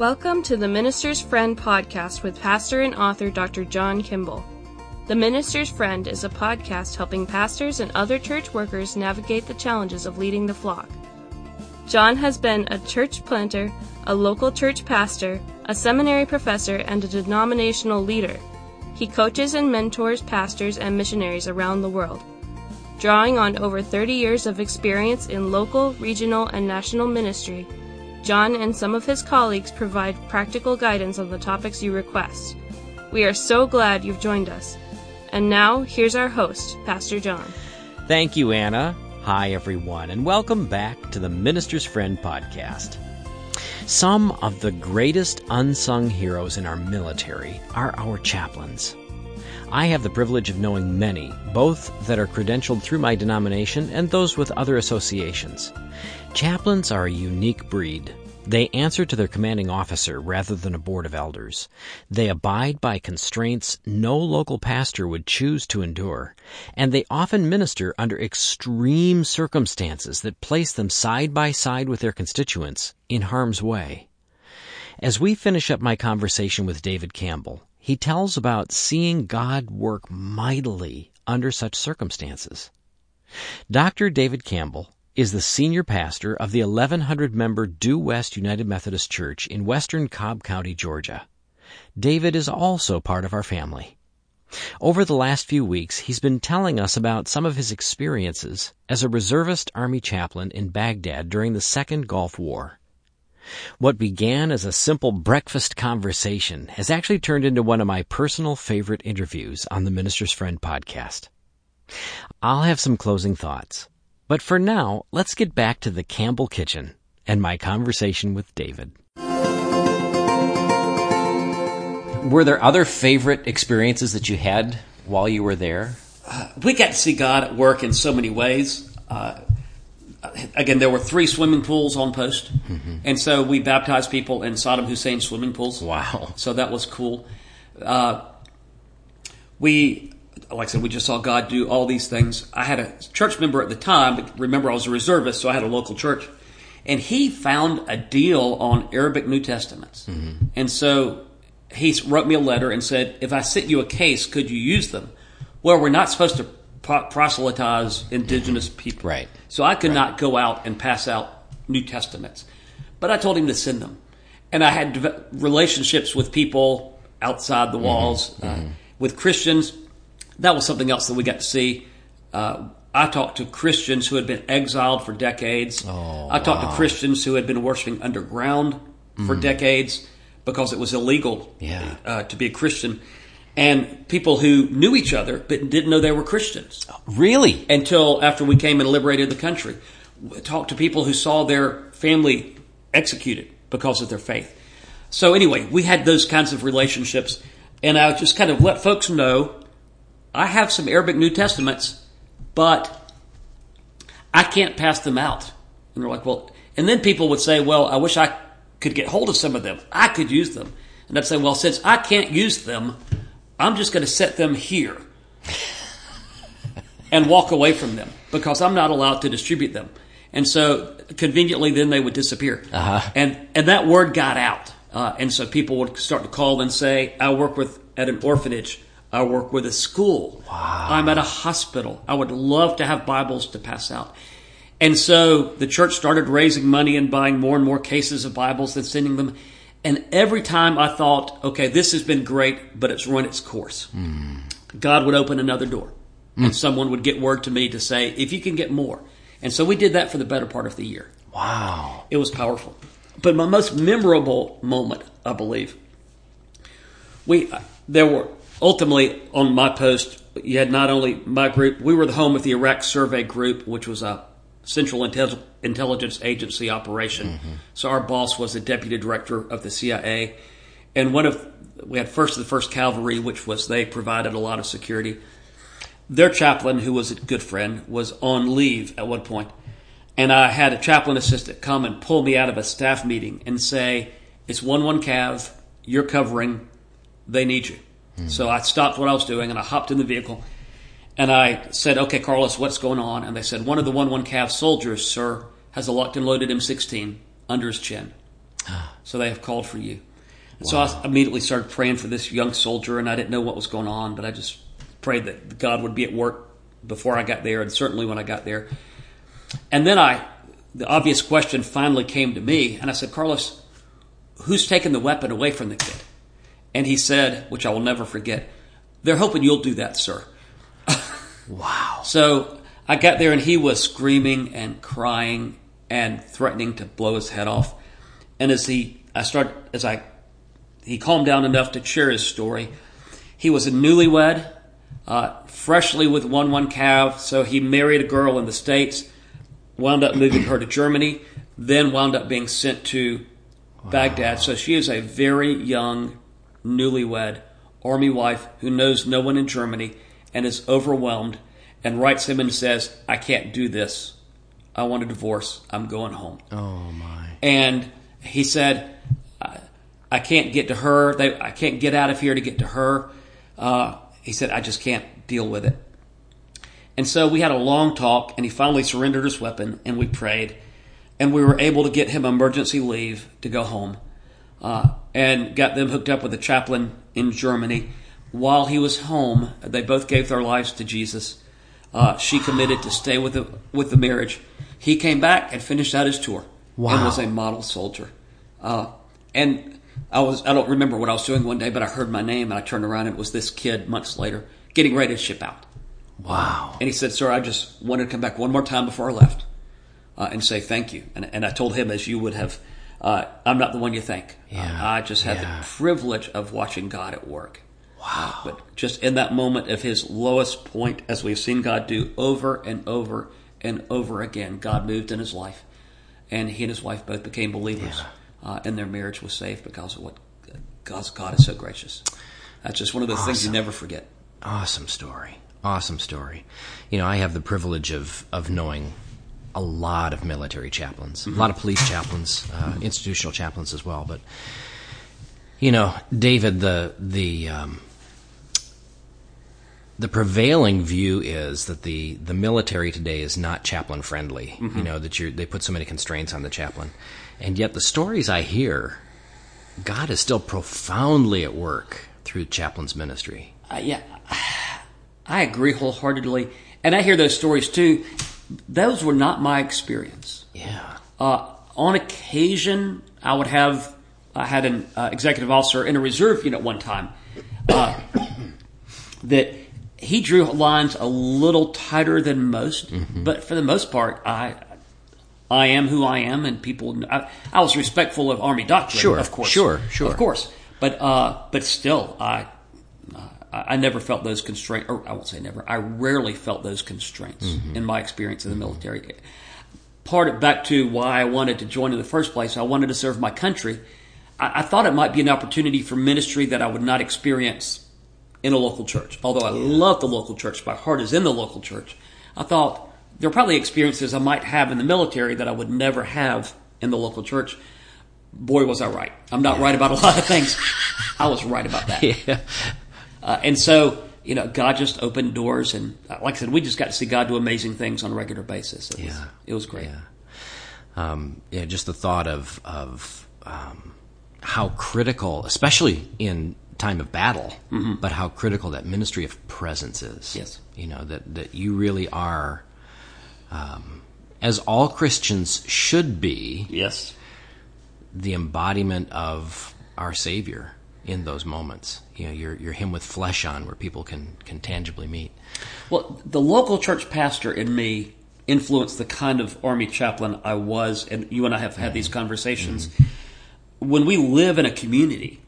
Welcome to the Minister's Friend podcast with pastor and author Dr. John Kimball. The Minister's Friend is a podcast helping pastors and other church workers navigate the challenges of leading the flock. John has been a church planter, a local church pastor, a seminary professor, and a denominational leader. He coaches and mentors pastors and missionaries around the world. Drawing on over 30 years of experience in local, regional, and national ministry, John and some of his colleagues provide practical guidance on the topics you request. We are so glad you've joined us. And now, here's our host, Pastor John. Thank you, Anna. Hi, everyone, and welcome back to the Minister's Friend podcast. Some of the greatest unsung heroes in our military are our chaplains. I have the privilege of knowing many, both that are credentialed through my denomination and those with other associations. Chaplains are a unique breed. They answer to their commanding officer rather than a board of elders. They abide by constraints no local pastor would choose to endure, and they often minister under extreme circumstances that place them side by side with their constituents in harm's way. As we finish up my conversation with David Campbell, he tells about seeing God work mightily under such circumstances. Dr. David Campbell is the senior pastor of the 1100 member Due West United Methodist Church in western Cobb County, Georgia. David is also part of our family. Over the last few weeks, he's been telling us about some of his experiences as a reservist army chaplain in Baghdad during the Second Gulf War. What began as a simple breakfast conversation has actually turned into one of my personal favorite interviews on the Minister's Friend podcast. I'll have some closing thoughts. But for now, let's get back to the Campbell kitchen and my conversation with David. Were there other favorite experiences that you had while you were there? Uh, we got to see God at work in so many ways. Uh, again, there were three swimming pools on post, mm-hmm. and so we baptized people in Saddam Hussein swimming pools. Wow! So that was cool. Uh, we like I said, we just saw God do all these things. I had a church member at the time, but remember I was a reservist, so I had a local church. And he found a deal on Arabic New Testaments. Mm-hmm. And so he wrote me a letter and said, if I sent you a case, could you use them? Well, we're not supposed to proselytize indigenous mm-hmm. people. Right. So I could right. not go out and pass out New Testaments. But I told him to send them. And I had relationships with people outside the mm-hmm. walls, mm-hmm. Uh, with Christians that was something else that we got to see. Uh, I talked to Christians who had been exiled for decades. Oh, I talked wow. to Christians who had been worshiping underground for mm. decades because it was illegal yeah. uh, to be a Christian. And people who knew each other but didn't know they were Christians. Really? Until after we came and liberated the country. Talked to people who saw their family executed because of their faith. So anyway, we had those kinds of relationships. And I just kind of let folks know I have some Arabic New Testaments, but I can't pass them out. And they're like, well, and then people would say, well, I wish I could get hold of some of them. I could use them. And I'd say, well, since I can't use them, I'm just going to set them here and walk away from them because I'm not allowed to distribute them. And so conveniently, then they would disappear. Uh-huh. And, and that word got out. Uh, and so people would start to call and say, I work with at an orphanage I work with a school. Wow. I'm at a hospital. I would love to have Bibles to pass out. And so the church started raising money and buying more and more cases of Bibles and sending them. And every time I thought, okay, this has been great, but it's run its course. Mm. God would open another door mm. and someone would get word to me to say, if you can get more. And so we did that for the better part of the year. Wow. It was powerful. But my most memorable moment, I believe, we, there were ultimately, on my post, you had not only my group, we were the home of the Iraq Survey Group, which was a Central Intel- Intelligence Agency operation. Mm-hmm. So our boss was the deputy director of the CIA. And one of, we had first of the first cavalry, which was they provided a lot of security. Their chaplain, who was a good friend, was on leave at one point. And I had a chaplain assistant come and pull me out of a staff meeting and say, it's 1 1 Cav, you're covering, they need you. So I stopped what I was doing and I hopped in the vehicle and I said, okay, Carlos, what's going on? And they said, one of the 1-1 Cav soldiers, sir, has a locked and loaded M16 under his chin. Ah. So they have called for you. And So I immediately started praying for this young soldier, and I didn't know what was going on, but I just prayed that God would be at work before I got there, and certainly when I got there. And then I, the obvious question finally came to me, and I said, Carlos, who's taken the weapon away from the kid? And he said, which I will never forget, they're hoping you'll do that, sir. Wow. So I got there and he was screaming and crying and threatening to blow his head off. And as he, I started, as I, he calmed down enough to share his story. He was a newlywed, uh, freshly with one one Cav. So he married a girl in the states, wound up moving her to Germany, then wound up being sent to Baghdad. So she is a very young, newlywed army wife who knows no one in Germany and is overwhelmed and writes him and says, I can't do this. I want a divorce. I'm going home. Oh my. And he said, I, I can't get to her. They, I can't get out of here to get to her. Uh, he said, I just can't deal with it. And so we had a long talk, and he finally surrendered his weapon, and we prayed, and we were able to get him emergency leave to go home, uh, and got them hooked up with a chaplain in Germany. While he was home, they both gave their lives to Jesus. Uh, she committed to stay with the with the marriage. He came back and finished out his tour, wow. and was a model soldier. Uh, and I was I don't remember what I was doing one day, but I heard my name, and I turned around, and it was this kid months later, getting ready to ship out. Wow. And he said, Sir, I just wanted to come back one more time before I left uh, and say thank you. And, and I told him, as you would have, uh, I'm not the one you think. Yeah, Uh, I just had yeah. the privilege of watching God at work. Wow. but just in that moment of his lowest point, as we've seen God do over and over and over again, God moved in his life. And he and his wife both became believers. Uh, and their marriage was saved because of what God's God is so gracious. That's just one of those things you never forget. Awesome story. Awesome story. You know, I have the privilege of, of knowing a lot of military chaplains, a lot of police chaplains, uh, institutional chaplains as well. But you know, David, the the um, the prevailing view is that the the military today is not chaplain friendly. You know that you they put so many constraints on the chaplain, and yet the stories I hear, God is still profoundly at work through chaplain's ministry. Uh, yeah, I agree wholeheartedly, and I hear those stories too. Those were not my experience. Yeah. Uh, on occasion, I would have I had an uh, executive officer in a reserve unit one time uh, that he drew lines a little tighter than most, but for the most part, I. I am who I am, and people. I, I was respectful of Army doctrine, Sure, of course, sure, sure. of course. But uh, but still, I I never felt those constraints, or I won't say never. I rarely felt those constraints in my experience in the military. Part of back to why I wanted to join in the first place. I wanted to serve my country. I, I thought it might be an opportunity for ministry that I would not experience in a local church. Although I love the local church, my heart is in the local church. I thought there are probably experiences I might have in the military that I would never have in the local church. Boy, was I right. I'm not right about a lot of things. I was right about that. Yeah. Uh, and so, you know, God just opened doors, and uh, like I said, we just got to see God do amazing things on a regular basis. It was, Yeah. it was great. Yeah. Um, yeah, just the thought of of um, how critical, especially in time of battle, but how critical that ministry of presence is. Mm-hmm. Yes. You know that that you really are, um, as all Christians should be, Yes. the embodiment of our Savior in those moments. You know, you're you're Him with flesh on, where people can can tangibly meet. Well, the local church pastor in me influenced the kind of army chaplain I was, and you and I have had these conversations. When we live in a community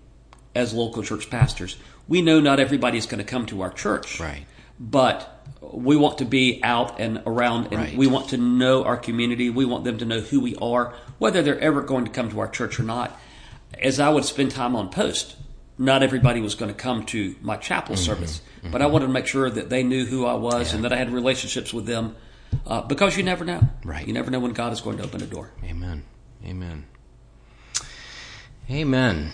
as local church pastors, we know not everybody is going to come to our church. Right. But we want to be out and around, and Right. we want to know our community. We want them to know who we are, whether they're ever going to come to our church or not. As I would spend time on post, not everybody was going to come to my chapel Mm-hmm. service, but I wanted to make sure that they knew who I was and that I had relationships with them, uh, because you never know. Right. You never know when God is going to open a door. Amen. Amen. Amen.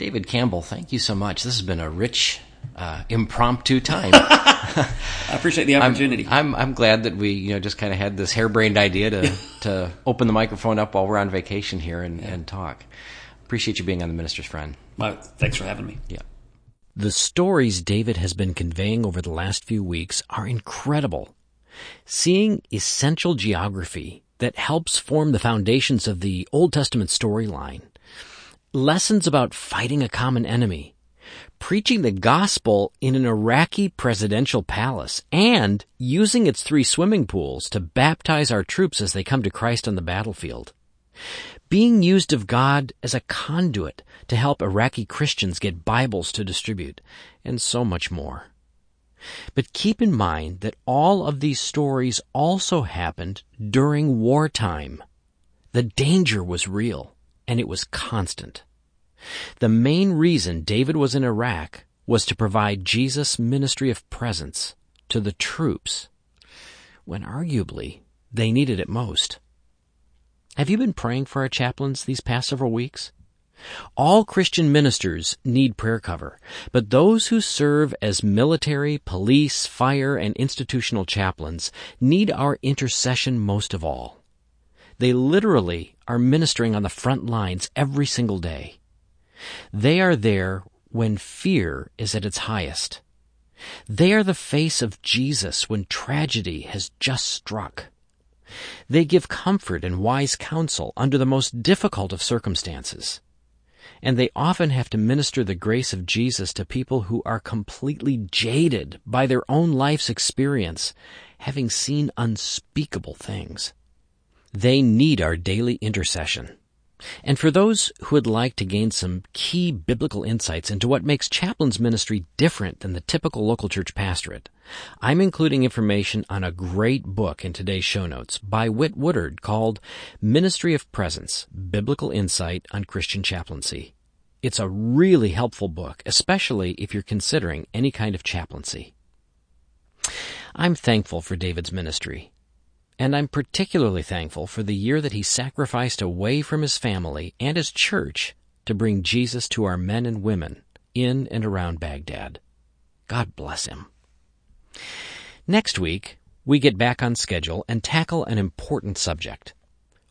David Campbell, thank you so much. This has been a rich uh, impromptu time. I appreciate the opportunity. I'm, I'm, I'm glad that we you know just kind of had this harebrained idea to to open the microphone up while we're on vacation here and, and talk. Appreciate you being on the minister's friend. Well, thanks for having me. Yeah. The stories David has been conveying over the last few weeks are incredible. Seeing essential geography that helps form the foundations of the Old Testament storyline, lessons about fighting a common enemy, preaching the gospel in an Iraqi presidential palace, and using its three swimming pools to baptize our troops as they come to Christ on the battlefield. Being used of God as a conduit to help Iraqi Christians get Bibles to distribute, and so much more. But keep in mind that all of these stories also happened during wartime. The danger was real, and it was constant. The main reason David was in Iraq was to provide Jesus' ministry of presence to the troops when arguably they needed it most. Have you been praying for our chaplains these past several weeks? All Christian ministers need prayer cover, but those who serve as military, police, fire, and institutional chaplains need our intercession most of all. They literally are ministering on the front lines every single day. They are there when fear is at its highest. They are the face of Jesus when tragedy has just struck. They give comfort and wise counsel under the most difficult of circumstances. And they often have to minister the grace of Jesus to people who are completely jaded by their own life's experience, having seen unspeakable things. They need our daily intercession. And for those who would like to gain some key biblical insights into what makes chaplain's ministry different than the typical local church pastorate, I'm including information on a great book in today's show notes by Whit Woodard called Ministry of Presence, Biblical Insight on Christian Chaplaincy. It's a really helpful book, especially if you're considering any kind of chaplaincy. I'm thankful for David's ministry. And I'm particularly thankful for the year that he sacrificed away from his family and his church to bring Jesus to our men and women in and around Baghdad. God bless him. Next week, we get back on schedule and tackle an important subject.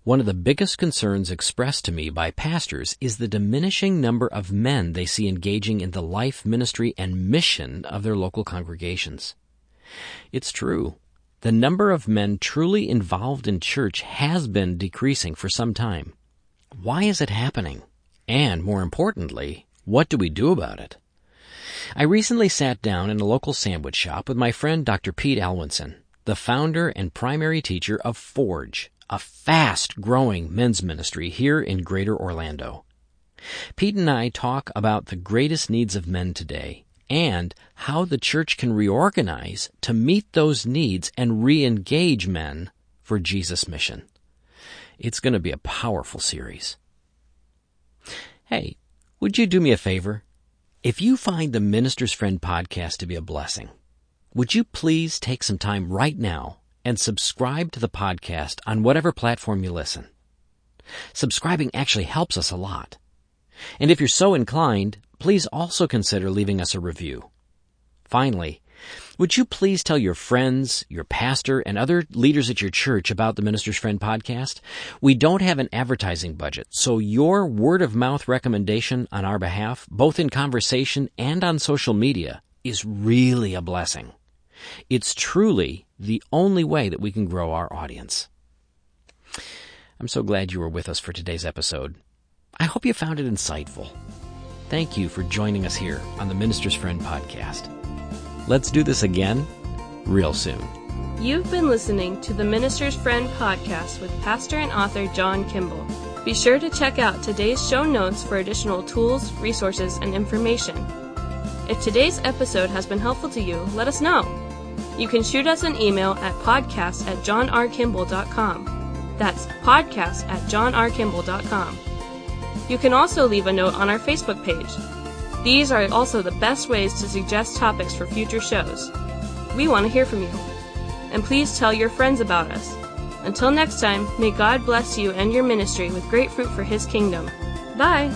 One of the biggest concerns expressed to me by pastors is the diminishing number of men they see engaging in the life, ministry, and mission of their local congregations. It's true. The number of men truly involved in church has been decreasing for some time. Why is it happening? And more importantly, what do we do about it? I recently sat down in a local sandwich shop with my friend Dr. Pete Alwinson, the founder and primary teacher of Forge, a fast growing men's ministry here in Greater Orlando. Pete and I talk about the greatest needs of men today and how the church can reorganize to meet those needs and re-engage men for Jesus' mission. It's going to be a powerful series. Hey, would you do me a favor? If you find the Minister's Friend podcast to be a blessing, would you please take some time right now and subscribe to the podcast on whatever platform you listen? Subscribing actually helps us a lot. And if you're so inclined, please also consider leaving us a review. Finally, would you please tell your friends, your pastor, and other leaders at your church about the Minister's Friend podcast? We don't have an advertising budget, so your word of mouth recommendation on our behalf, both in conversation and on social media, is really a blessing. It's truly the only way that we can grow our audience. I'm so glad you were with us for today's episode. I hope you found it insightful. Thank you for joining us here on the Minister's Friend podcast. Let's do this again real soon. You've been listening to the Minister's Friend podcast with pastor and author John Kimball. Be sure to check out today's show notes for additional tools, resources, and information. If today's episode has been helpful to you, let us know. You can shoot us an email at podcast at johnrkimball.com. That's podcast at johnrkimball.com. You can also leave a note on our Facebook page. These are also the best ways to suggest topics for future shows. We want to hear from you. And please tell your friends about us. Until next time, may God bless you and your ministry with great fruit for His kingdom. Bye!